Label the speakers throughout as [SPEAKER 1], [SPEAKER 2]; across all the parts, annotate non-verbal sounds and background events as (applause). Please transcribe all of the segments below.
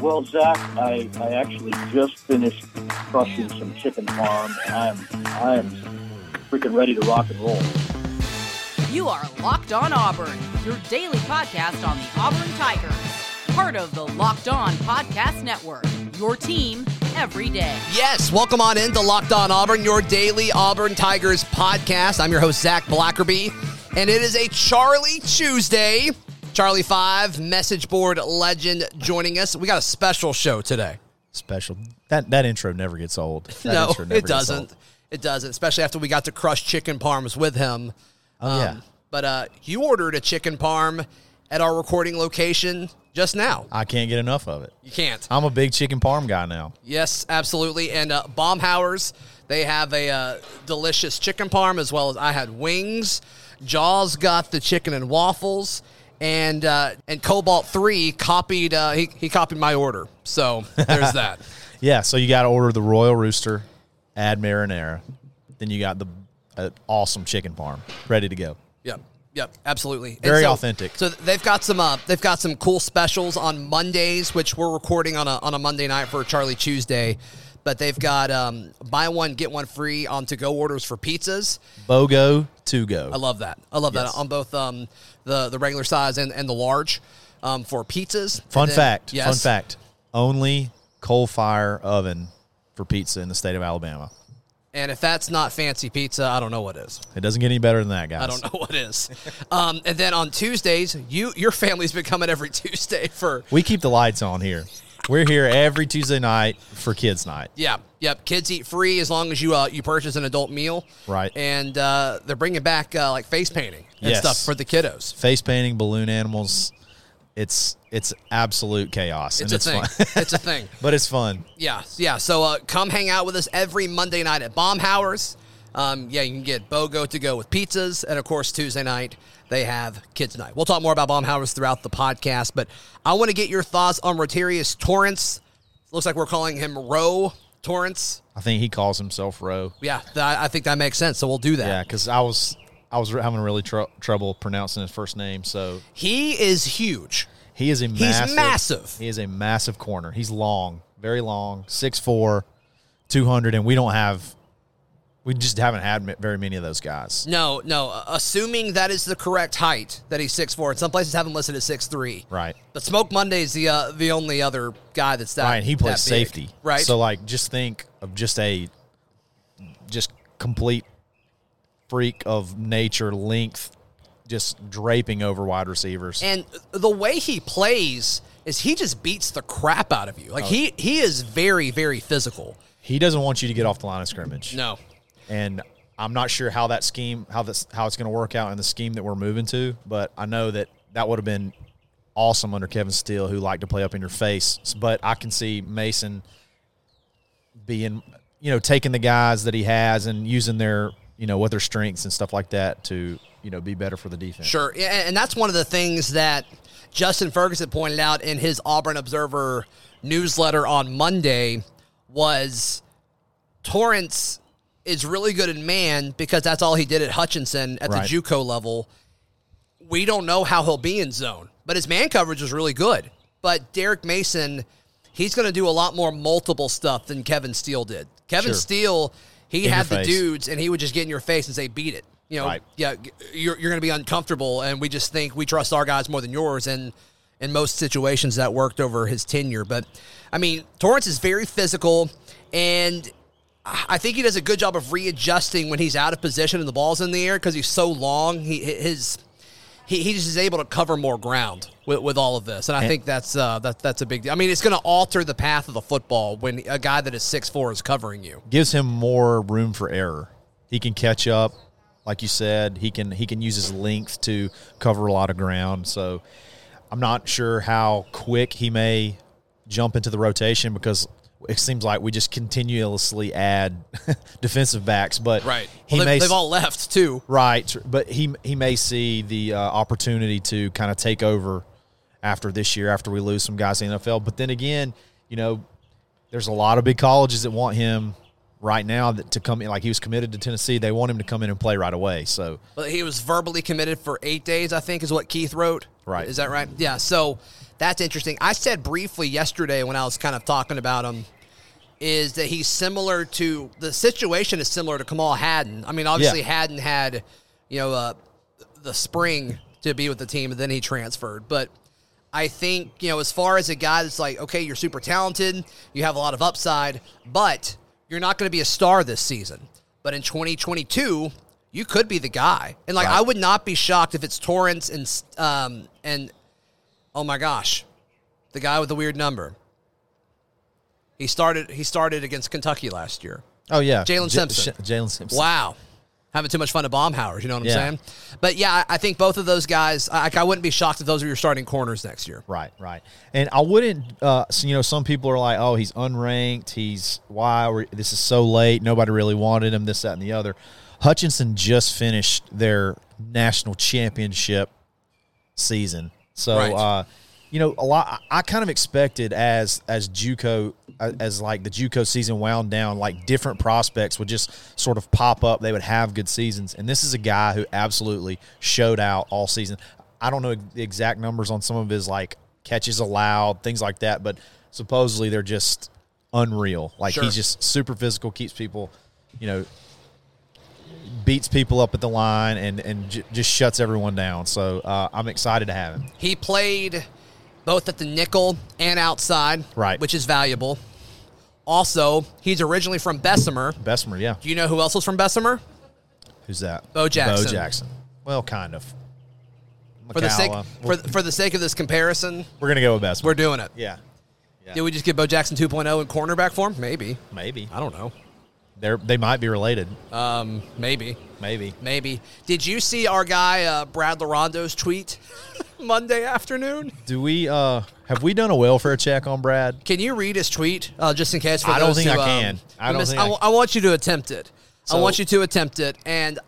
[SPEAKER 1] Well, Zach, I, I actually just finished crushing some chicken parm, and I am I am freaking ready to rock and roll.
[SPEAKER 2] You are Locked On Auburn, your daily podcast on the Auburn Tigers, part of the Locked On Podcast Network. Your team every day.
[SPEAKER 3] Yes, welcome on into Locked On Auburn, your daily Auburn Tigers podcast. I'm your host Zach Blackerby, and it is a Charlie Tuesday. Charlie Five, message board legend, joining us. We got a special show today.
[SPEAKER 4] Special. That that intro never gets old. That
[SPEAKER 3] no,
[SPEAKER 4] never
[SPEAKER 3] it doesn't. It doesn't, especially after we got to crush chicken parms with him.
[SPEAKER 4] Oh yeah.
[SPEAKER 3] But uh, you ordered a chicken parm at our recording location just now.
[SPEAKER 4] I can't get enough of it.
[SPEAKER 3] You can't.
[SPEAKER 4] I'm a big chicken parm guy now.
[SPEAKER 3] Yes, absolutely. And uh, Baumhower's, they have a uh, delicious chicken parm as well as I had wings. Jaws got the chicken and waffles, and uh, and Cobalt Three copied uh, he he copied my order. So there's (laughs) that.
[SPEAKER 4] Yeah. So you got to order the Royal Rooster, add marinara, then you got the uh, awesome chicken parm ready to go.
[SPEAKER 3] Yep. Yep, absolutely.
[SPEAKER 4] Very
[SPEAKER 3] so-
[SPEAKER 4] authentic.
[SPEAKER 3] So they've got some uh, they've got some cool specials on Mondays, which we're recording on a on a Monday night for Charlie Tuesday. But they've got um, buy one get one free on to go orders for pizzas.
[SPEAKER 4] BOGO to go.
[SPEAKER 3] I love that. I love
[SPEAKER 4] Yes.
[SPEAKER 3] that on both um, the the regular size and, and the large um, for pizzas.
[SPEAKER 4] Fun
[SPEAKER 3] then-
[SPEAKER 4] fact.
[SPEAKER 3] Yes.
[SPEAKER 4] Fun fact. Only coal fire oven for pizza in the state of Alabama.
[SPEAKER 3] And if that's not fancy pizza, I don't know what is.
[SPEAKER 4] It doesn't get any better than that, guys.
[SPEAKER 3] I don't know (laughs) what is. um, and then on Tuesdays, you your family's been coming every (laughs) Tuesday for
[SPEAKER 4] We keep the lights on here. We're here every Tuesday night for kids' night.
[SPEAKER 3] Yeah, yep. Kids eat free as long as you uh, you purchase an adult meal.
[SPEAKER 4] Right.
[SPEAKER 3] And uh, they're bringing back uh, like face painting and
[SPEAKER 4] Yes.
[SPEAKER 3] stuff for the kiddos.
[SPEAKER 4] Face painting, balloon animals. It's it's absolute chaos.
[SPEAKER 3] It's
[SPEAKER 4] and
[SPEAKER 3] a
[SPEAKER 4] it's
[SPEAKER 3] thing.
[SPEAKER 4] fun. (laughs)
[SPEAKER 3] it's a thing. (laughs)
[SPEAKER 4] but it's fun.
[SPEAKER 3] Yeah, yeah. So uh, come hang out with us every Monday night at Baumhower's. Um, yeah, you can get BOGO to go with pizzas, and of course Tuesday night they have kids night. We'll talk more about Baumhower's throughout the podcast, but I want to get your thoughts on Rotarius Torrance. Looks like we're calling him Roe Torrance.
[SPEAKER 4] I think he calls himself Roe.
[SPEAKER 3] Yeah, th- I think that makes sense. So we'll do that.
[SPEAKER 4] Yeah, because I was I was having really tr- trouble pronouncing his first name. So
[SPEAKER 3] He is huge.
[SPEAKER 4] he is a massive.
[SPEAKER 3] massive.
[SPEAKER 4] He is a massive corner. He's long, very long, 6'4", 200, and we don't have. We just haven't had very many of those guys.
[SPEAKER 3] No, no. uh, Assuming that is the correct height, that he's 6'4", and some places have him listed as 6'3".
[SPEAKER 4] Right.
[SPEAKER 3] But Smoke Monday is the uh, the only other guy that's that.
[SPEAKER 4] Right. and He plays safety.
[SPEAKER 3] Right.
[SPEAKER 4] So like, just think of just a, just complete freak of nature length, just draping over wide receivers.
[SPEAKER 3] and the way he plays is he just beats the crap out of you.
[SPEAKER 4] Oh.
[SPEAKER 3] Like he he is very very physical.
[SPEAKER 4] he doesn't want you to get off the line of scrimmage.
[SPEAKER 3] No.
[SPEAKER 4] And I'm not sure how that scheme how this how it's going to work out in the scheme that we're moving to, but I know that that would have been awesome under Kevin Steele, who liked to play up in your face. But I can see Mason being, you know, taking the guys that he has and using their, you know, what their strengths and stuff like that to, you know, be better for the defense.
[SPEAKER 3] Sure, and that's one of the things that Justin Ferguson pointed out in his Auburn Observer newsletter on Monday was Torrance is really good in man because that's all he did at Hutchinson at
[SPEAKER 4] Right.
[SPEAKER 3] the JUCO level. We don't know how he'll be in zone, but his man coverage was really good. But Derek Mason, he's going to do a lot more multiple stuff than Kevin Steele did. Kevin
[SPEAKER 4] Sure.
[SPEAKER 3] Steele, he
[SPEAKER 4] In
[SPEAKER 3] had the
[SPEAKER 4] face.
[SPEAKER 3] dudes and he would just get in your face and say, "Beat it." You know,
[SPEAKER 4] Right.
[SPEAKER 3] yeah, you're, you're going to be uncomfortable, and we just think we trust our guys more than yours. And in most situations, that worked over his tenure. But I mean, Torrance is very physical, and I think he does a good job of readjusting when he's out of position and the ball's in the air because he's so long. He his he, he just is able to cover more ground with, with all of this, and I think that's uh, that that's a big deal. I mean, it's going to alter the path of the football when a guy that is six four is covering you.
[SPEAKER 4] Gives him more room for error. He can catch up, like you said. He can he can use his length to cover a lot of ground. So I'm not sure how quick he may jump into the rotation because it seems like we just continuously add (laughs) defensive backs. But he
[SPEAKER 3] Well, they've,
[SPEAKER 4] may
[SPEAKER 3] they've all left too.
[SPEAKER 4] right, but he he may see the uh, opportunity to kind of take over after this year after we lose some guys in the NFL. But then again, you know, there's a lot of big colleges that want him right now that to come in like he was committed to Tennessee. They want him to come in and play right away. So
[SPEAKER 3] But he was verbally committed for eight days, I think, is what Keith wrote.
[SPEAKER 4] Right.
[SPEAKER 3] Is that right? Yeah. So that's interesting. I said briefly yesterday when I was kind of talking about him is that he's similar to the situation is similar to Kamal Hadden. I mean, obviously
[SPEAKER 4] Yeah.
[SPEAKER 3] Hadden had, you know, uh, the spring to be with the team, and then he transferred. But I think you know, as far as a guy that's like, okay, you're super talented, you have a lot of upside, but you're not going to be a star this season. But in 2022, you could be the guy, and like
[SPEAKER 4] Right.
[SPEAKER 3] I would not be shocked if it's Torrance and um and oh my gosh, the guy with the weird number. He started. He started against Kentucky last year.
[SPEAKER 4] Oh yeah,
[SPEAKER 3] Jaylin
[SPEAKER 4] J-
[SPEAKER 3] Simpson.
[SPEAKER 4] Sh- Jaylin Simpson.
[SPEAKER 3] Wow. Having too much fun at Baumhower's, you know what I'm
[SPEAKER 4] Yeah.
[SPEAKER 3] saying? But yeah, I think both of those guys, I, I wouldn't be shocked if those are your starting corners next year.
[SPEAKER 4] Right, right. And I wouldn't, uh, so, you know, some people are like, oh, he's unranked. He's, why? This is so late. Nobody really wanted him, this, that, and the other. Hutchinson just finished their national championship season. So,
[SPEAKER 3] Right.
[SPEAKER 4] uh, you know, a lot. I kind of expected as as JUCO uh, as like the JUCO season wound down, like different prospects would just sort of pop up. They would have good seasons, and this is a guy who absolutely showed out all season. I don't know the exact numbers on some of his like catches allowed, things like that, but supposedly they're just unreal. Like
[SPEAKER 3] Sure.
[SPEAKER 4] he's just super physical, keeps people, you know, beats people up at the line, and and j- just shuts everyone down. So uh, I'm excited to have him.
[SPEAKER 3] He played both at the nickel and outside,
[SPEAKER 4] Right.
[SPEAKER 3] which is valuable. Also, he's originally from Bessemer.
[SPEAKER 4] Bessemer, yeah.
[SPEAKER 3] Do you know who else was from Bessemer?
[SPEAKER 4] Who's that?
[SPEAKER 3] Bo Jackson.
[SPEAKER 4] Bo Jackson. Well, kind of.
[SPEAKER 3] For the sake for, for the sake of this comparison,
[SPEAKER 4] We're gonna go with Bessemer.
[SPEAKER 3] we're doing it.
[SPEAKER 4] yeah, yeah.
[SPEAKER 3] Did we just get Bo Jackson 2.0 in cornerback form? Maybe.
[SPEAKER 4] maybe
[SPEAKER 3] I don't know.
[SPEAKER 4] they're they might be related.
[SPEAKER 3] Um, maybe.
[SPEAKER 4] Maybe.
[SPEAKER 3] Maybe. Did you see our guy uh, Brad Larondo's tweet (laughs) Monday afternoon?
[SPEAKER 4] Do we uh have we done a welfare check on Brad?
[SPEAKER 3] Can you read his tweet uh, just in case? For
[SPEAKER 4] I don't think
[SPEAKER 3] who,
[SPEAKER 4] I
[SPEAKER 3] um,
[SPEAKER 4] can. I don't
[SPEAKER 3] missed-
[SPEAKER 4] think I
[SPEAKER 3] want you to attempt it. I want you to attempt it, and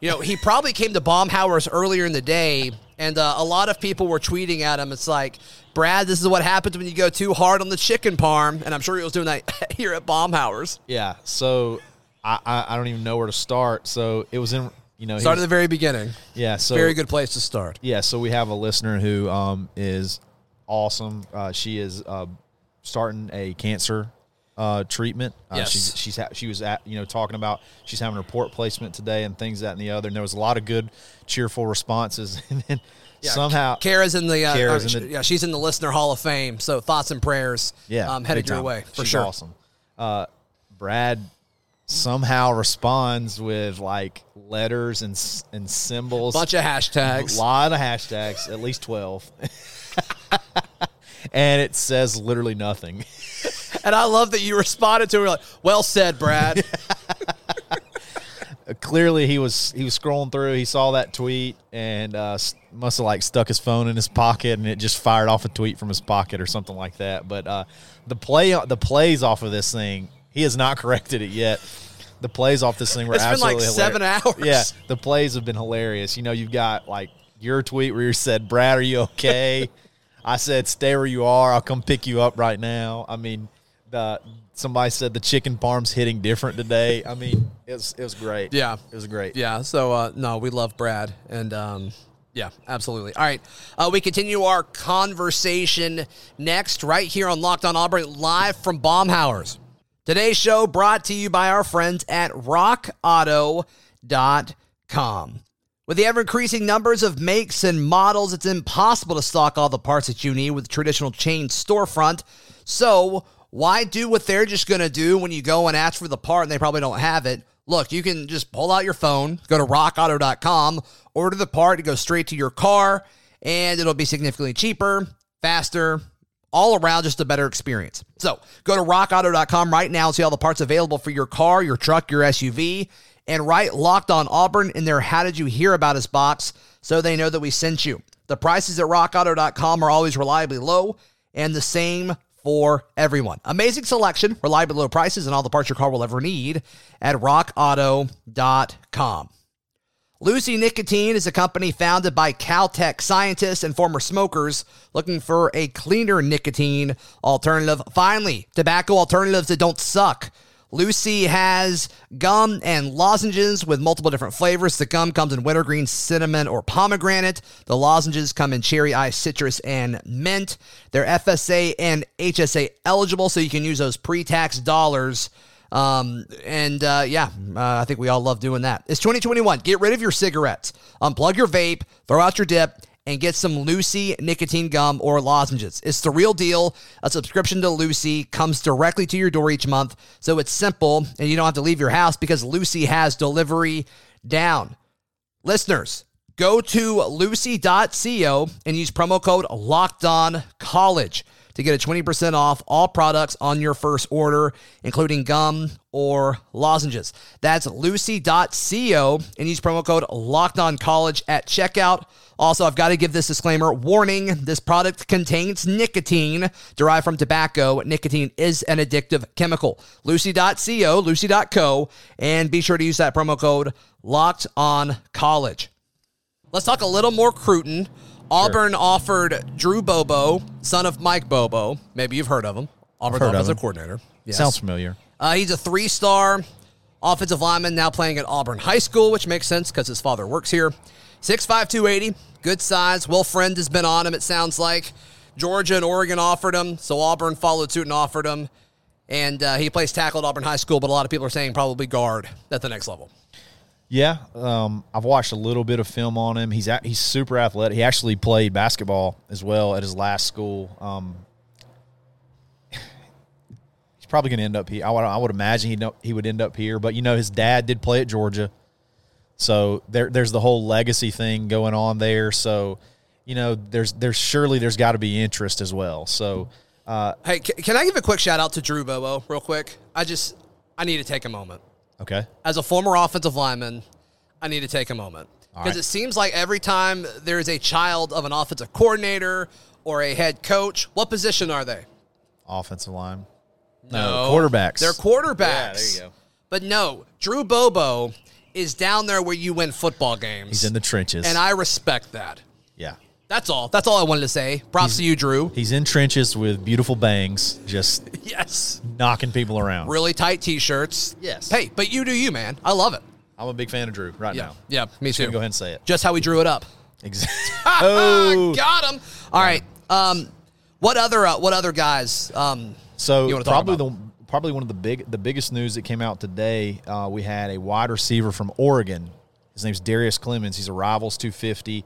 [SPEAKER 3] you know he probably came to Baumhower's earlier in the day, and uh, a lot of people were tweeting at him. It's like, Brad, this is what happens when you go too hard on the chicken parm, and I'm sure he was doing that (laughs) here at Baumhower's.
[SPEAKER 4] Yeah. So I, I I don't even know where to start. So it was in you know
[SPEAKER 3] Start at the very beginning.
[SPEAKER 4] yeah. So
[SPEAKER 3] Very good place to start.
[SPEAKER 4] Yeah, so we have a listener who um, is awesome. Uh, she is uh, starting a cancer uh, treatment. Uh,
[SPEAKER 3] Yes.
[SPEAKER 4] she's she's ha- she was at you know talking about she's having a port placement today and things that and the other. And there was a lot of good, cheerful responses. (laughs) And then
[SPEAKER 3] Yeah,
[SPEAKER 4] somehow,
[SPEAKER 3] Kara's in the, uh,
[SPEAKER 4] Kara's
[SPEAKER 3] uh,
[SPEAKER 4] in the-
[SPEAKER 3] yeah, she's in the listener hall of fame. So thoughts and prayers,
[SPEAKER 4] yeah,
[SPEAKER 3] um, headed your way for
[SPEAKER 4] She's
[SPEAKER 3] sure.
[SPEAKER 4] Awesome. Uh, Brad somehow responds with like letters and and symbols.
[SPEAKER 3] Bunch of hashtags.
[SPEAKER 4] A lot of hashtags, at least 12. (laughs) and it says literally nothing. (laughs)
[SPEAKER 3] And I love that you responded to it like, "Well said, Brad." (laughs)
[SPEAKER 4] Clearly, he was he was scrolling through. He saw that tweet and uh, must have like stuck his phone in his pocket, and it just fired off a tweet from his pocket or something like that. But uh, the play the plays off of this thing, he has not (laughs) corrected it yet. The plays off this thing were
[SPEAKER 3] It's been like
[SPEAKER 4] absolutely
[SPEAKER 3] seven
[SPEAKER 4] hilarious.
[SPEAKER 3] hours.
[SPEAKER 4] Yeah, the plays have been hilarious. You know, you've got like your tweet where you said, "Brad, are you okay?" I said, "Stay where you are. I'll come pick you up right now." I mean, the somebody said the chicken parm's hitting different today. I mean, it was it was great.
[SPEAKER 3] Yeah.
[SPEAKER 4] it was great.
[SPEAKER 3] yeah. So uh, no, we love Brad, and um, yeah, absolutely. All right, uh, we continue our conversation next, right here on Locked On Auburn, live from Baumhower's. Today's show brought to you by our friends at RockAuto.com. With the ever increasing numbers of makes and models, it's impossible to stock all the parts that you need with traditional chain storefront. So, why do what they're just going to do when you go and ask for the part and they probably don't have it? Look, you can just pull out your phone, go to rockauto.com, order the part, it goes straight to your car, and it'll be significantly cheaper, faster, all around just a better experience. So go to rockauto.com right now and see all the parts available for your car, your truck, your SUV, and write locked on Auburn in their How Did You Hear About Us box so they know that we sent you. The prices at rockauto.com are always reliably low and the same for everyone. Amazing selection, reliably low prices, and all the parts your car will ever need at rockauto.com. Lucy Nicotine is a company founded by Caltech scientists and former smokers looking for a cleaner nicotine alternative. Finally, tobacco alternatives that don't suck. Lucy has gum and lozenges with multiple different flavors. The gum comes in wintergreen, cinnamon, or pomegranate. The lozenges come in cherry ice, citrus, and mint. They're FSA and HSA eligible, so you can use those pre tax dollars. Um, and uh, yeah, uh, I think we all love doing that. It's 2021. Get rid of your cigarettes, unplug your vape, throw out your dip and get some Lucy nicotine gum or lozenges. It's the real deal. A subscription to Lucy comes directly to your door each month, so it's simple and you don't have to leave your house because Lucy has delivery down. Listeners, go to lucy.co and use promo code locked on college to get a 20% off all products on your first order, including gum or lozenges. That's lucy.co and use promo code locked on college at checkout. Also, I've got to give this disclaimer warning this product contains nicotine derived from tobacco. Nicotine is an addictive chemical. Lucy.co, lucy.co, and be sure to use that promo code locked on college. Let's talk a little more Cruton. Auburn offered Drew Bobo, son of Mike Bobo. Maybe you've heard of him. Auburn's
[SPEAKER 4] heard of
[SPEAKER 3] offensive coordinator. Yes.
[SPEAKER 4] Sounds familiar.
[SPEAKER 3] Uh, he's a three star offensive lineman now playing at Auburn High School, which makes sense because his father works here. 6'5, 280, good size. Will Friend has been on him, it sounds like. Georgia and Oregon offered him, so Auburn followed suit and offered him. And uh, he plays tackle at Auburn High School, but a lot of people are saying probably guard at the next level.
[SPEAKER 4] Yeah, um, I've watched a little bit of film on him. He's a, he's super athletic. He actually played basketball as well at his last school. Um, he's probably going to end up here. I would, I would imagine he he would end up here. But you know, his dad did play at Georgia, so there there's the whole legacy thing going on there. So you know, there's there's surely there's got to be interest as well. So uh,
[SPEAKER 3] Hey, can I give a quick shout out to Drew Bobo real quick? I just, I need to take a moment.
[SPEAKER 4] Okay,
[SPEAKER 3] as a former offensive lineman, I need to take a moment because
[SPEAKER 4] right.
[SPEAKER 3] it seems like every time there's a child of an offensive coordinator or a head coach, what position are they?
[SPEAKER 4] offensive line.
[SPEAKER 3] No,
[SPEAKER 4] quarterbacks.
[SPEAKER 3] They're quarterbacks.
[SPEAKER 4] Yeah, there you go.
[SPEAKER 3] But no, Drew Bobo is down there where you win football games.
[SPEAKER 4] He's in the trenches.
[SPEAKER 3] and I respect that.
[SPEAKER 4] yeah.
[SPEAKER 3] That's all. That's all I wanted to say. Props to you, Drew.
[SPEAKER 4] He's in trenches with beautiful bangs, just (laughs)
[SPEAKER 3] Yes.
[SPEAKER 4] knocking people around.
[SPEAKER 3] Really tight t-shirts.
[SPEAKER 4] Yes.
[SPEAKER 3] Hey, but you do you, man. I love it.
[SPEAKER 4] I'm a big fan of Drew right
[SPEAKER 3] Yeah.
[SPEAKER 4] now.
[SPEAKER 3] Yeah, me
[SPEAKER 4] Just
[SPEAKER 3] too.
[SPEAKER 4] go ahead and say it.
[SPEAKER 3] Just how we drew it up. (laughs)
[SPEAKER 4] Exactly. (laughs)
[SPEAKER 3] oh, got him. All right. Um, what other uh, what other guys? Um,
[SPEAKER 4] So
[SPEAKER 3] You wanna talk
[SPEAKER 4] probably the probably one of the big the biggest news that came out today. Uh, we had a wide receiver from Oregon. His name's Darius Clemens. He's a Rivals 250,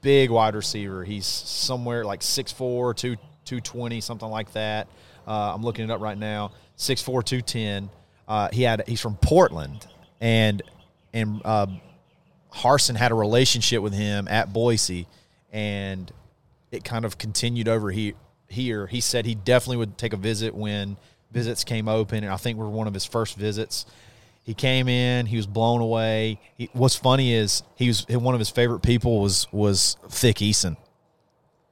[SPEAKER 4] big wide receiver. He's somewhere like 6'4", 2, 220, something like that. Uh, I'm looking it up right now. 6'4", 210. Uh, he had he's from Portland, and and uh, Harsin had a relationship with him at Boise, and it kind of continued over he, here. He said he definitely would take a visit when visits came open, and I think we're one of his first visits. He came in, he was blown away. He, what's funny is he was one of his favorite people was was Thick Eason.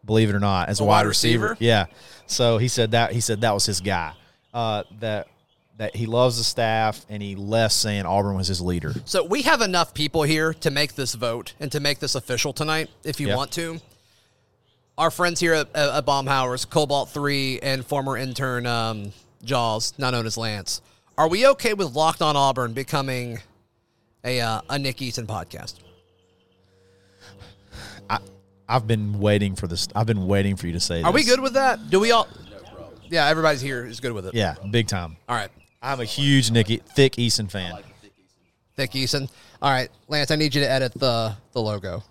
[SPEAKER 4] Believe it or not, as a,
[SPEAKER 3] A
[SPEAKER 4] wide
[SPEAKER 3] wide
[SPEAKER 4] receiver.
[SPEAKER 3] receiver?
[SPEAKER 4] yeah. So he said that he said that was his guy. Uh, that that he loves the staff, and he left saying Auburn was his leader.
[SPEAKER 3] so we have enough people here to make this vote and to make this official tonight, if you
[SPEAKER 4] Yeah.
[SPEAKER 3] want to. Our friends here at, at Baumhower's, Cobalt Three, and former intern um, Jaws, now known as Lance. Are we okay with Locked On Auburn becoming a uh, a Nick Eason podcast?
[SPEAKER 4] I've been waiting for this. I've been waiting for you to say.
[SPEAKER 3] Are we good with that? Do we all? Yeah, everybody's here is good with it.
[SPEAKER 4] Yeah, big time.
[SPEAKER 3] All right.
[SPEAKER 4] I'm a huge Nicky Thick Eason fan.
[SPEAKER 3] Nick Eason. All right, Lance, I need you to edit the the logo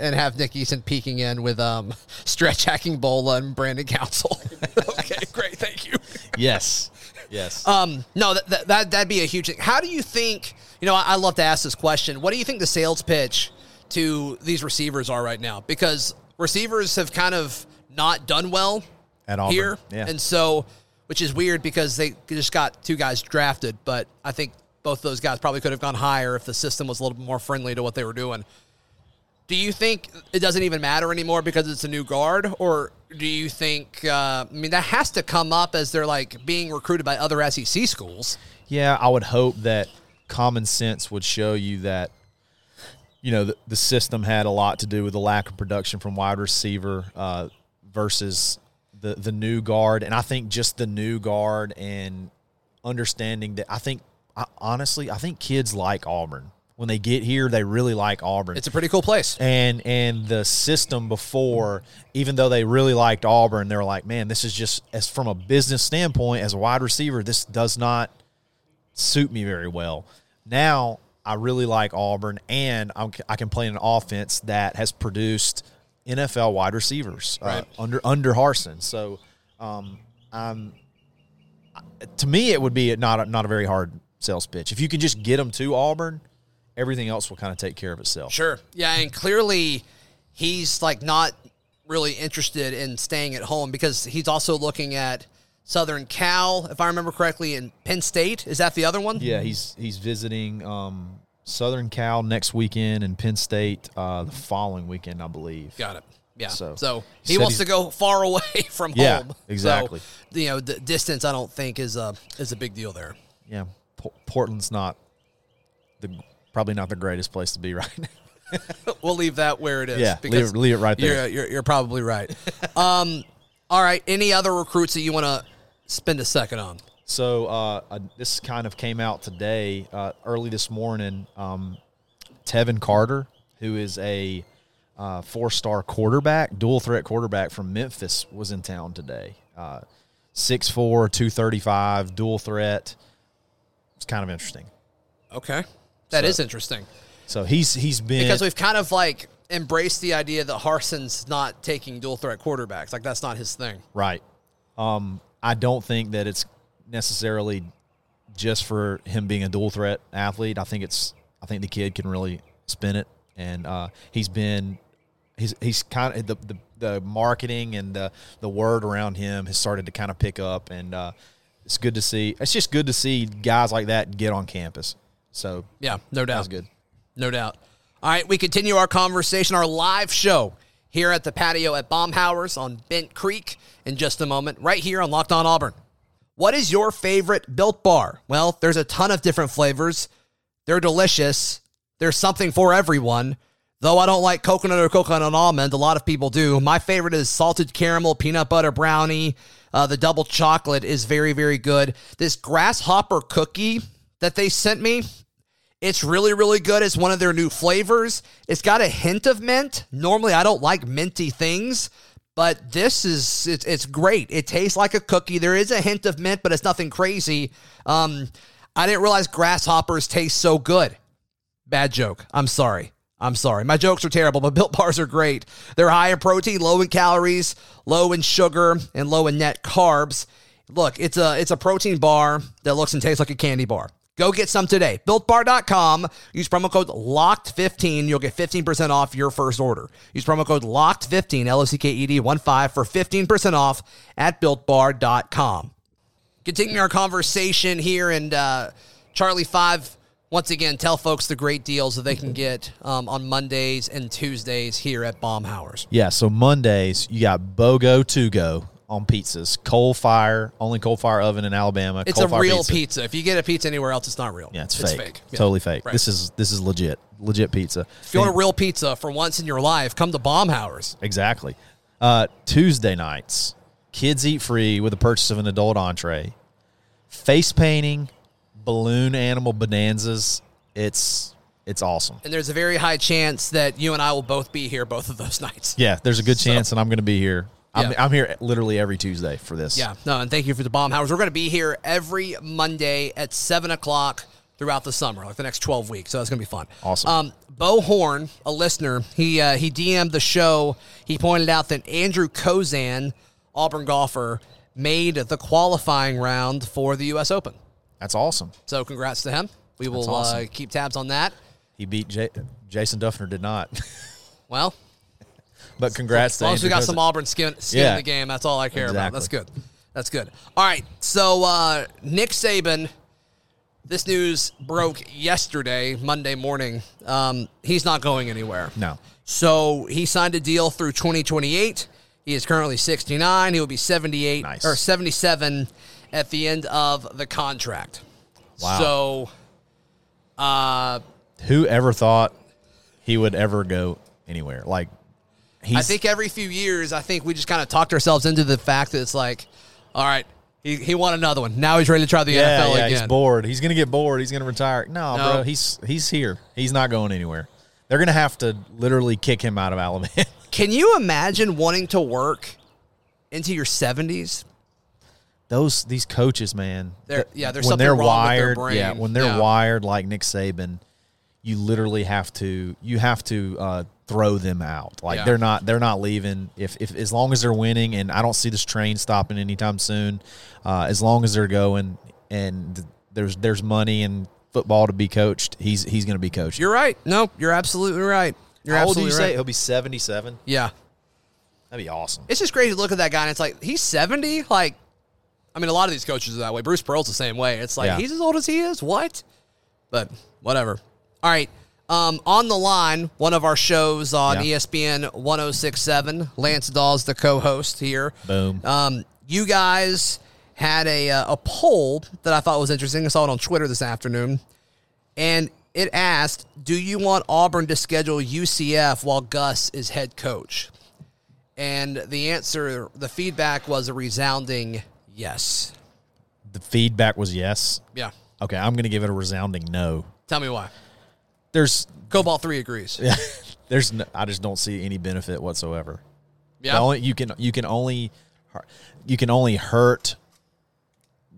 [SPEAKER 3] and have Nick Eason peeking in with um (laughs) stretch hacking Bola and Brandon Council. (laughs) okay, great, thank you.
[SPEAKER 4] Yes, yes.
[SPEAKER 3] Um, no, that, that that that'd be a huge thing. How do you think? You know, I, I love to ask this question. What do you think the sales pitch to these receivers are right now? Because receivers have kind of not done well
[SPEAKER 4] At Auburn,
[SPEAKER 3] here,
[SPEAKER 4] yeah.
[SPEAKER 3] and so which is weird because they just got two guys drafted, but I think both those guys probably could have gone higher if the system was a little bit more friendly to what they were doing. Do you think it doesn't even matter anymore because it's a new guard, or do you think? Uh, I mean, that has to come up as they're like being recruited by other SEC schools.
[SPEAKER 4] yeah, I would hope that common sense would show you that you know the, the system had a lot to do with the lack of production from wide receiver uh, versus the the new guard, and I think just the new guard and understanding that I think I, honestly I think kids like Auburn when they get here they really like Auburn.
[SPEAKER 3] It's a pretty cool place.
[SPEAKER 4] and and the system before, even though they really liked Auburn, they were like, man, this is just as from a business standpoint as a wide receiver, this does not suit me very well. Now I really like Auburn, and I'm, I can play in an offense that has produced NFL wide receivers uh,
[SPEAKER 3] Right.
[SPEAKER 4] under under Harsin. So, um, I'm to me it would be not a, not a very hard sales pitch if you can just get them to Auburn. Everything else will kind of take care of itself.
[SPEAKER 3] Sure. Yeah, and clearly he's like not really interested in staying at home because he's also looking at Southern Cal, if I remember correctly, and Penn State. Is that the other one?
[SPEAKER 4] Yeah, he's he's visiting um, Southern Cal next weekend and Penn State uh, the following weekend, I believe.
[SPEAKER 3] Got it. Yeah. So,
[SPEAKER 4] So-
[SPEAKER 3] he, wants to go far (laughs) away from
[SPEAKER 4] Yeah,
[SPEAKER 3] home.
[SPEAKER 4] exactly.
[SPEAKER 3] So, you know, the distance I don't think is a is a big deal there.
[SPEAKER 4] Yeah, P- Portland's not the probably not the greatest place to be (laughs) right now. (laughs)
[SPEAKER 3] We'll leave that where it is.
[SPEAKER 4] Yeah, leave it- leave it right there.
[SPEAKER 3] You're, you're, you're probably right. (laughs) um, all right. Any other recruits that you want to spend a second on?
[SPEAKER 4] So uh, uh, this kind of came out today, uh, early this morning. Um, Tevin Carter, who is a uh, four-star quarterback, dual threat quarterback from Memphis, was in town today. Uh, 6'4", 235, dual threat. It's kind of interesting.
[SPEAKER 3] Okay. That is
[SPEAKER 4] So-
[SPEAKER 3] interesting
[SPEAKER 4] So he's he's been
[SPEAKER 3] because we've kind of like embraced the idea that Harsin's not taking dual threat quarterbacks. Like that's not his thing.
[SPEAKER 4] Right. Um, I don't think that it's necessarily just for him being a dual threat athlete. I think it's I think the kid can really spin it, and uh, he's been he's he's kind of the, the the marketing and the the word around him has started to kind of pick up, and uh, it's good to see. It's just good to see guys like that get on campus. So
[SPEAKER 3] Yeah, no doubt.
[SPEAKER 4] that's good.
[SPEAKER 3] No doubt. All right, we continue our conversation, our live show here at the patio at Baumhower's on Bent Creek in just a moment, right here on Locked On Auburn. What is your favorite built bar? Well, there's a ton of different flavors. They're delicious. There's something for everyone. Though I don't like coconut or coconut almond, a lot of people do. My favorite is salted caramel peanut butter brownie. Uh, the double chocolate is very, very good. This grasshopper cookie that they sent me, it's really, really good. It's one of their new flavors. It's got a hint of mint. Normally, I don't like minty things, but this is it's, it's great. It tastes like a cookie. There is a hint of mint, but it's nothing crazy. Um, I didn't realize grasshoppers taste so good. Bad joke. I'm sorry. I'm sorry. My jokes are terrible, but (laughs) built bars are great. They're high in protein, low in calories, low in sugar, and low in net carbs. Look, it's a it's a protein bar that looks and tastes like a candy bar. Go get some today. BuiltBar.com. Use promo code LOCKED15. You'll get 15% off your first order. Use promo code LOCKED15, L O C K E D 1 5 for 15% off at BuiltBar.com continuing our conversation here and uh, charlie five once again tell folks the great deals that they can get um, on mondays and tuesdays here at baumhowers
[SPEAKER 4] Yeah, so Mondays you got BOGO to go on pizzas, coal fire, only coal fire oven in Alabama.
[SPEAKER 3] it's
[SPEAKER 4] coal
[SPEAKER 3] a
[SPEAKER 4] fire
[SPEAKER 3] real
[SPEAKER 4] pizza.
[SPEAKER 3] pizza. if you get a pizza anywhere else it's not real
[SPEAKER 4] Yeah, it's, fake.
[SPEAKER 3] Yeah.
[SPEAKER 4] Totally fake.
[SPEAKER 3] Right.
[SPEAKER 4] This is this is legit. Legit pizza.
[SPEAKER 3] if you want a real pizza for once in your life come to baumhowers
[SPEAKER 4] Exactly. Uh, Tuesday nights, kids eat free with the purchase of an adult entree. Face painting, balloon animal bonanzas. It's it's awesome.
[SPEAKER 3] and there's a very high chance that you and i will both be here both of those (laughs) nights
[SPEAKER 4] Yeah, there's a good chance, and I'm going to be here. I'm,
[SPEAKER 3] Yeah.
[SPEAKER 4] I'm here literally every Tuesday for this.
[SPEAKER 3] Yeah, no, and thank you for the Baumhower's. We're going to be here every Monday at seven o'clock throughout the summer, like the next twelve weeks. So that's going to be fun.
[SPEAKER 4] Awesome.
[SPEAKER 3] Um, Bo Horn, a listener, he uh, he DM'd the show. He pointed out that Andrew Kozan, Auburn golfer, made the qualifying round for the U.S. Open.
[SPEAKER 4] That's awesome.
[SPEAKER 3] So congrats to him. We will uh, keep tabs on that.
[SPEAKER 4] He beat J- Jason Dufner. Did not, (laughs)
[SPEAKER 3] Well,
[SPEAKER 4] but congrats.
[SPEAKER 3] as long as we got some Auburn skin, skin in the game, that's all I care about. That's good. That's good. All right. So uh, Nick Saban, this news broke yesterday, Monday morning. Um, he's not going anywhere.
[SPEAKER 4] No.
[SPEAKER 3] So he signed a deal through 2028. He is currently 69. He will be 78
[SPEAKER 4] Nice.
[SPEAKER 3] or 77 at the end of the contract.
[SPEAKER 4] Wow.
[SPEAKER 3] So uh,
[SPEAKER 4] Who ever thought he would ever go anywhere? Like
[SPEAKER 3] I think every few years, I think we just kind of talked ourselves into the fact that it's like, all right, He, he won another one. Now he's ready to try the
[SPEAKER 4] yeah,
[SPEAKER 3] NFL
[SPEAKER 4] yeah,
[SPEAKER 3] again.
[SPEAKER 4] he's bored. He's gonna get bored. He's gonna retire. No,
[SPEAKER 3] No.
[SPEAKER 4] bro, he's he's here. He's not going anywhere. They're gonna have to literally kick him out of (laughs) Alabama.
[SPEAKER 3] Can you imagine wanting to work into your 70s?
[SPEAKER 4] Those these coaches, man.
[SPEAKER 3] They're- yeah, there's
[SPEAKER 4] when
[SPEAKER 3] something
[SPEAKER 4] they're
[SPEAKER 3] wrong with their
[SPEAKER 4] wired.
[SPEAKER 3] brain.
[SPEAKER 4] Yeah, when they're
[SPEAKER 3] Yeah.
[SPEAKER 4] wired like Nick Saban, you literally have to you have to uh, throw them out. Like
[SPEAKER 3] Yeah.
[SPEAKER 4] they're not they're not leaving if if as long as they're winning, and I don't see this train stopping anytime soon. Uh, as long as they're going and there's there's money and football to be coached, he's he's going to be coached.
[SPEAKER 3] You're right. No, you're absolutely right. You're
[SPEAKER 4] How old do you
[SPEAKER 3] absolutely
[SPEAKER 4] say
[SPEAKER 3] right.
[SPEAKER 4] he'll be? Seventy seven.
[SPEAKER 3] Yeah.
[SPEAKER 4] That'd be awesome.
[SPEAKER 3] It's just crazy to look at that guy and it's like, he's 70? Like, I mean, a lot of these coaches are that way. Bruce Pearl's the same way. It's like,
[SPEAKER 4] Yeah.
[SPEAKER 3] he's as old as he is? What? But whatever. All right. Um, on the line, one of our shows on
[SPEAKER 4] Yeah.
[SPEAKER 3] ESPN 1067. Lance Dawes, the co host here.
[SPEAKER 4] Boom.
[SPEAKER 3] Um, you guys had a, uh, a poll that I thought was interesting. I saw it on Twitter this afternoon. And it asked, Do you want Auburn to schedule UCF while Gus is head coach? And the answer, the feedback was a resounding yes.
[SPEAKER 4] The feedback was yes.
[SPEAKER 3] Yeah.
[SPEAKER 4] Okay, I'm going to give it a resounding no.
[SPEAKER 3] Tell me why.
[SPEAKER 4] There's
[SPEAKER 3] Cobalt 3 agrees.
[SPEAKER 4] Yeah, (laughs) there's no, I just don't see any benefit whatsoever.
[SPEAKER 3] Yeah.
[SPEAKER 4] The only you can you can only you can only hurt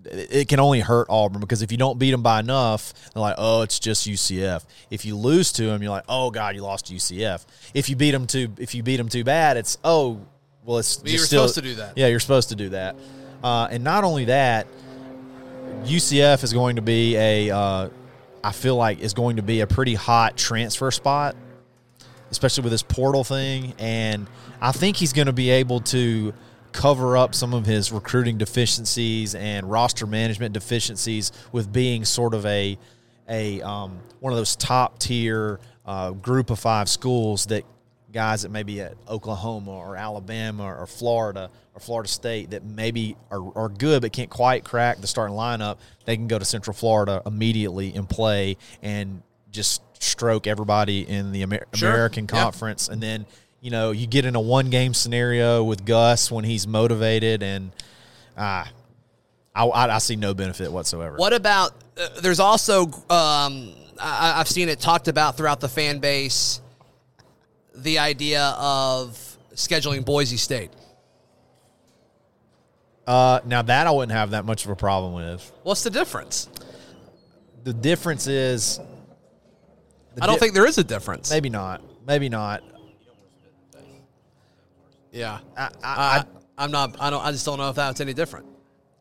[SPEAKER 4] it can only hurt Auburn because if you don't beat them by enough, they're like, oh, it's just UCF. If you lose to them, you're like, oh God, you lost to UCF. If you beat them too, if you beat them too bad, it's oh, well, it's
[SPEAKER 3] you
[SPEAKER 4] just
[SPEAKER 3] were
[SPEAKER 4] still-
[SPEAKER 3] supposed to do that.
[SPEAKER 4] Yeah, you're supposed to do that. Uh, and not only that, UCF is going to be a, uh, I feel like is going to be a pretty hot transfer spot, especially with this portal thing. And I think he's going to be able to cover up some of his recruiting deficiencies and roster management deficiencies with being sort of a, a um, one of those top tier uh, group of five schools that guys that maybe at Oklahoma or Alabama or Florida or Florida State that maybe are, are good but can't quite crack the starting lineup, they can go to Central Florida immediately and play and just stroke everybody in the Amer-
[SPEAKER 3] Sure.
[SPEAKER 4] American. Conference. And then, you know, you get in a one game scenario with Gus when he's motivated and ah, I, I, I see no benefit whatsoever.
[SPEAKER 3] What about, uh, there's also, um, I, I've seen it talked about throughout the fan base, the idea of scheduling Boise State.
[SPEAKER 4] Uh, now that I wouldn't have that much of a problem with.
[SPEAKER 3] What's the difference?
[SPEAKER 4] The difference is, the
[SPEAKER 3] I don't
[SPEAKER 4] di-
[SPEAKER 3] think there is a difference.
[SPEAKER 4] maybe not, maybe not.
[SPEAKER 3] Yeah.
[SPEAKER 4] I, I,
[SPEAKER 3] I,
[SPEAKER 4] I
[SPEAKER 3] I'm not. I don't. I just don't know if that's any different.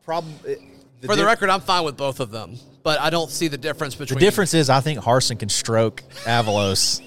[SPEAKER 4] probably
[SPEAKER 3] For the record, I'm fine with both of them, but I don't see the difference between.
[SPEAKER 4] The difference is I think Harsin can stroke Avalos,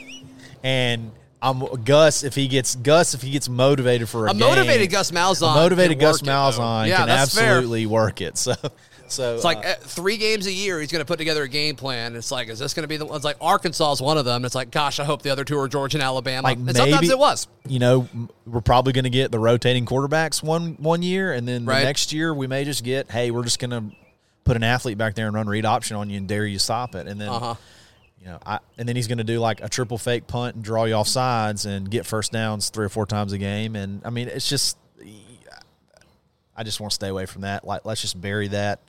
[SPEAKER 4] and I'm Gus if he gets Gus if he gets motivated for a,
[SPEAKER 3] A motivated Gus Malzahn.
[SPEAKER 4] a motivated Gus. Malzahn
[SPEAKER 3] Yeah,
[SPEAKER 4] can
[SPEAKER 3] that's fair.
[SPEAKER 4] absolutely work it. (laughs) So, so
[SPEAKER 3] It's like
[SPEAKER 4] uh,
[SPEAKER 3] uh, three games a year. He's going to put together a game plan. It's like, is this going to be the? It's like Arkansas is one of them. It's like, gosh, I hope the other two are Georgia and Alabama.
[SPEAKER 4] like
[SPEAKER 3] and
[SPEAKER 4] maybe
[SPEAKER 3] sometimes it was.
[SPEAKER 4] You know, we're probably going to get the rotating quarterbacks one one year, and then
[SPEAKER 3] Right.
[SPEAKER 4] the next year we may just get, hey, we're just going to put an athlete back there and run read option on you and dare you stop it, and then.
[SPEAKER 3] Uh huh.
[SPEAKER 4] You know, I, and then he's going to do like a triple fake punt and draw you off sides and get first downs three or four times a game. And I mean, it's just, I just want to stay away from that. Like, let's just bury that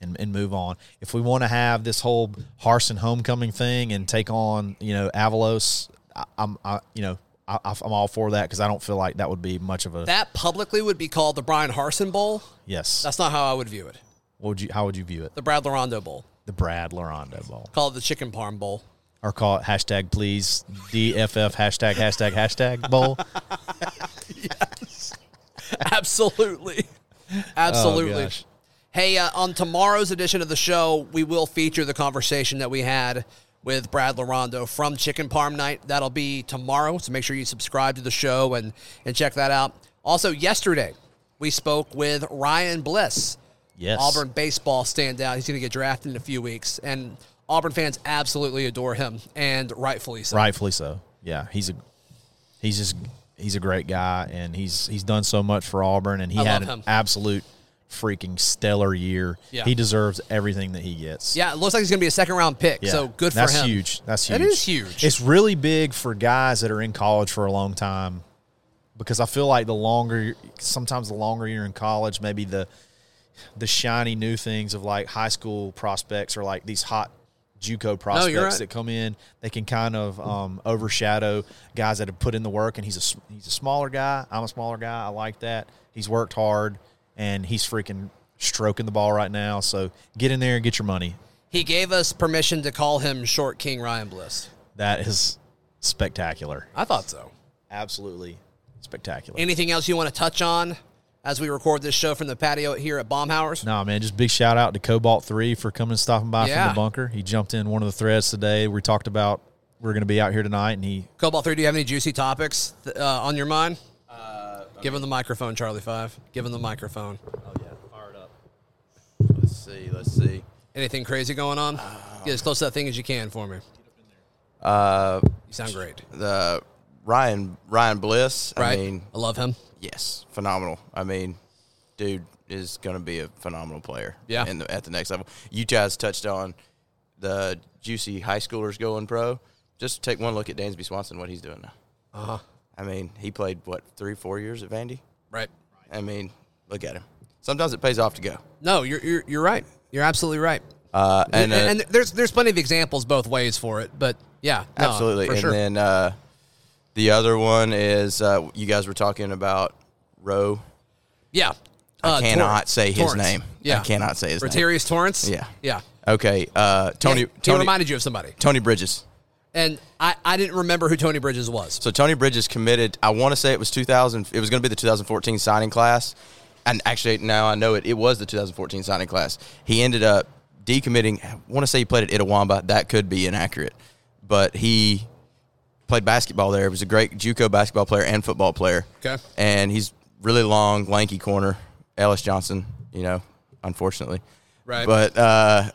[SPEAKER 4] and, and move on. If we want to have this whole Harsin homecoming thing and take on, you know, Avalos, I, I'm, I, you know, I, I'm all for that because I don't feel like that would be much of a
[SPEAKER 3] That publicly would be called the Bryan Harsin Bowl.
[SPEAKER 4] yes.
[SPEAKER 3] That's not how I would view it.
[SPEAKER 4] what would you? How would you view it?
[SPEAKER 3] The Brad Larondo Bowl.
[SPEAKER 4] The Brad Larondo Bowl,
[SPEAKER 3] Call it the Chicken Parm Bowl.
[SPEAKER 4] or call it hashtag please DFF hashtag hashtag hashtag bowl. (laughs) Yes.
[SPEAKER 3] Absolutely. Absolutely.
[SPEAKER 4] Oh,
[SPEAKER 3] hey, uh, on tomorrow's edition of the show, we will feature the conversation that we had with Brad Larondo from Chicken Parm Night. That'll be tomorrow, so make sure you subscribe to the show and, and check that out. Also, yesterday, we spoke with Ryan Bliss,
[SPEAKER 4] Yes.
[SPEAKER 3] Auburn baseball standout. He's going to get drafted in a few weeks, and Auburn fans absolutely adore him, and rightfully so.
[SPEAKER 4] Rightfully so. Yeah, he's a he's just he's a great guy, and he's he's done so much for Auburn, and he
[SPEAKER 3] I
[SPEAKER 4] had an
[SPEAKER 3] him.
[SPEAKER 4] absolute freaking stellar year.
[SPEAKER 3] Yeah.
[SPEAKER 4] He deserves everything that he gets.
[SPEAKER 3] Yeah, it looks like he's going to be a second round pick,
[SPEAKER 4] Yeah.
[SPEAKER 3] so good for
[SPEAKER 4] That's
[SPEAKER 3] him.
[SPEAKER 4] huge. That's huge.
[SPEAKER 3] That is huge.
[SPEAKER 4] It's really big for guys that are in college for a long time because I feel like the longer, sometimes the longer you're in college, maybe the the shiny new things of like high school prospects or like these hot JUCO prospects
[SPEAKER 3] right.
[SPEAKER 4] that come in. They can kind of um, overshadow guys that have put in the work. And he's a he's a smaller guy. I'm a smaller guy. I like that. He's worked hard and he's freaking stroking the ball right now. So get in there and get your money.
[SPEAKER 3] He gave us permission to call him Short King Ryan Bliss.
[SPEAKER 4] That is spectacular.
[SPEAKER 3] I thought so.
[SPEAKER 4] Absolutely spectacular.
[SPEAKER 3] Anything else you want to touch on as we record this show from the patio here at Baumhower's?
[SPEAKER 4] No, man, just big shout out to Cobalt Three for coming and stopping by
[SPEAKER 3] Yeah.
[SPEAKER 4] from the bunker. He jumped in one of the threads today. We talked about we're going to be out here tonight, and he
[SPEAKER 3] Cobalt 3, do you have any juicy topics uh, on your mind? Give him the microphone, Charlie 5. Give him the microphone.
[SPEAKER 5] Oh yeah, fired up. Let's see. Let's see.
[SPEAKER 3] Anything crazy going on? Get as close to that thing as you can for me.
[SPEAKER 5] Uh,
[SPEAKER 3] You sound great.
[SPEAKER 5] the Ryan Ryan Bliss.
[SPEAKER 3] Right?
[SPEAKER 5] I mean,
[SPEAKER 3] I love him.
[SPEAKER 5] yes, phenomenal. I mean, dude is going to be a phenomenal player.
[SPEAKER 3] Yeah.
[SPEAKER 5] in the, at the next level. You guys touched on the juicy high schoolers going pro. Just take one look at Dansby Swanson. What he's doing now.
[SPEAKER 3] Uh huh.
[SPEAKER 5] I mean, he played what three, four years at Vandy.
[SPEAKER 3] Right.
[SPEAKER 5] I mean, look at him. Sometimes it pays off to go.
[SPEAKER 3] No, you're, you're, you're right. You're absolutely right.
[SPEAKER 5] Uh,
[SPEAKER 3] And,
[SPEAKER 5] and, uh,
[SPEAKER 3] and there's there's plenty of examples both ways for it, but yeah, no,
[SPEAKER 5] Absolutely. and
[SPEAKER 3] sure.
[SPEAKER 5] then uh, the other one is uh, you guys were talking about Rowe.
[SPEAKER 3] yeah,
[SPEAKER 5] I
[SPEAKER 3] Uh,
[SPEAKER 5] cannot
[SPEAKER 3] Torrance.
[SPEAKER 5] say his
[SPEAKER 3] Torrance.
[SPEAKER 5] name.
[SPEAKER 3] Yeah,
[SPEAKER 5] I cannot say his name.
[SPEAKER 3] Rotarius Torrance.
[SPEAKER 5] Yeah.
[SPEAKER 3] yeah.
[SPEAKER 5] Okay. Uh, Tony.
[SPEAKER 3] Yeah, he
[SPEAKER 5] Tony.
[SPEAKER 3] reminded you of somebody,
[SPEAKER 5] Tony Bridges.
[SPEAKER 3] and I, I didn't remember who Tony Bridges was.
[SPEAKER 5] So Tony Bridges committed. I want to say it was 2000. It was going to be the 2014 signing class, and actually now I know it. It was the 2014 signing class. He ended up decommitting. I want to say he played at Itawamba. That could be inaccurate, but he played basketball there. He was a great JUCO basketball player and football player.
[SPEAKER 3] Okay.
[SPEAKER 5] and he's really long, lanky corner. Ellis Johnson, you know, unfortunately,
[SPEAKER 3] Right.
[SPEAKER 5] But uh,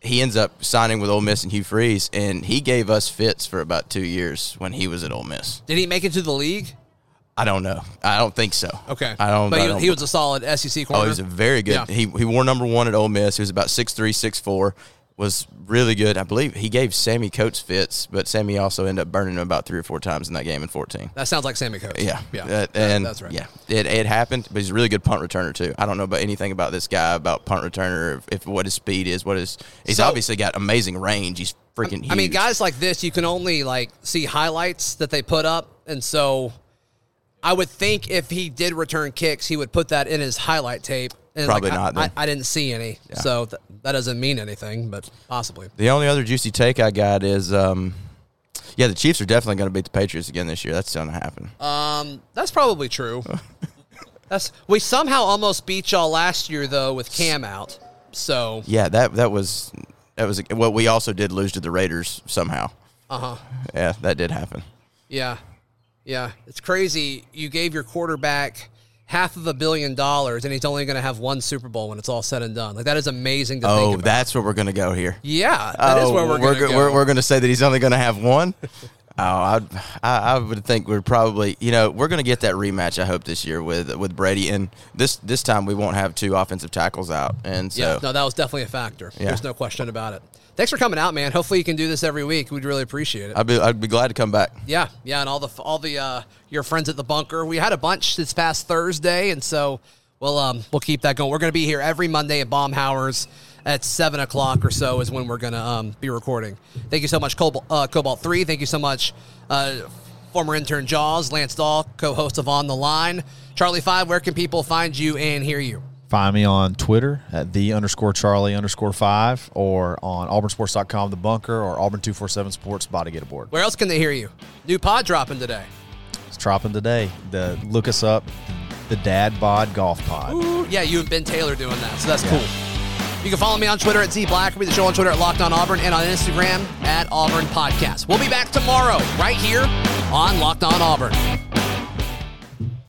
[SPEAKER 5] he ends up signing with Ole Miss and Hugh Freeze, and he gave us fits for about two years when he was at Ole Miss.
[SPEAKER 3] Did he make it to the league?
[SPEAKER 5] I don't know. I don't think so.
[SPEAKER 3] Okay,
[SPEAKER 5] I don't.
[SPEAKER 3] But
[SPEAKER 5] I
[SPEAKER 3] he,
[SPEAKER 5] don't-
[SPEAKER 3] he was a solid SEC corner.
[SPEAKER 5] Oh, he was a very good.
[SPEAKER 3] Yeah.
[SPEAKER 5] He he wore number one at Ole Miss. He was about six three, six four. Was really good. I believe he gave Sammy Coates fits, but Sammy also ended up burning him about three or four times in that game in fourteen.
[SPEAKER 3] that sounds like Sammy Coates.
[SPEAKER 5] Yeah,
[SPEAKER 3] yeah,
[SPEAKER 5] That- and
[SPEAKER 3] that's right.
[SPEAKER 5] Yeah, it, it happened, but he's a really good punt returner too. I don't know about anything about this guy about punt returner, if, if what his speed is, what his he's
[SPEAKER 3] So-
[SPEAKER 5] obviously got amazing range. He's freaking huge.
[SPEAKER 3] I mean, guys like this, you can only like see highlights that they put up, and so I would think if he did return kicks, he would put that in his highlight tape. And
[SPEAKER 5] Probably
[SPEAKER 3] like, I-
[SPEAKER 5] not,
[SPEAKER 3] I,
[SPEAKER 5] then.
[SPEAKER 3] I, didn't see any, so th- that doesn't mean anything, but possibly.
[SPEAKER 5] The only other juicy take I got is, um, yeah, the Chiefs are definitely going to beat the Patriots again this year. That's going to happen.
[SPEAKER 3] Um, that's probably true. (laughs) that's we somehow almost beat y'all last year though with Cam out. So
[SPEAKER 5] yeah, that that was that was what we also did lose to the Raiders somehow.
[SPEAKER 3] uh huh.
[SPEAKER 5] Yeah, that did happen.
[SPEAKER 3] Yeah, yeah. It's crazy. You gave your quarterback half of a billion dollars, and he's only going to have one Super Bowl when it's all said and done. Like that is amazing to
[SPEAKER 5] Oh,
[SPEAKER 3] think about.
[SPEAKER 5] that's where we're going to go here.
[SPEAKER 3] yeah, that is
[SPEAKER 5] oh,
[SPEAKER 3] where we're going to
[SPEAKER 5] go-
[SPEAKER 3] go.
[SPEAKER 5] We're, we're going to say that he's only going to have one. (laughs) oh, I I would think we're probably you know we're going to get that rematch. I hope this year with with Brady, and this this time we won't have two offensive tackles out, and so
[SPEAKER 3] yeah, no, that was definitely a factor.
[SPEAKER 5] Yeah.
[SPEAKER 3] There's no question about it. Thanks for coming out, man. Hopefully you can do this every week. We'd really appreciate it.
[SPEAKER 5] I'd be I'd be glad to come back.
[SPEAKER 3] Yeah, yeah, and all the all the uh, your friends at the bunker. We had a bunch this past Thursday, and so we'll um we'll keep that going. We're going to be here every Monday at Baumhower's at seven o'clock or so is when we're going to um be recording. Thank you so much, Cobalt uh, Cobalt Three. Thank you so much, uh, former intern Jaws, Lance Dahl, co-host of On the Line, Charlie Five. Where can people find you and hear you?
[SPEAKER 4] Find me on Twitter at the underscore Charlie underscore five or on auburnsports.com, the bunker, or Auburn247 Sports, to get aboard.
[SPEAKER 3] Where else can they hear you? New pod dropping today.
[SPEAKER 4] It's dropping today. The Look us up, the Dad Bod Golf Pod.
[SPEAKER 3] Ooh, yeah, you and Ben Taylor doing that, so that's cool. You can follow me on Twitter at Z Blackerby, the show on Twitter at Locked On Auburn, and on Instagram at Auburn Podcast. We'll be back tomorrow, right here on Locked On Auburn.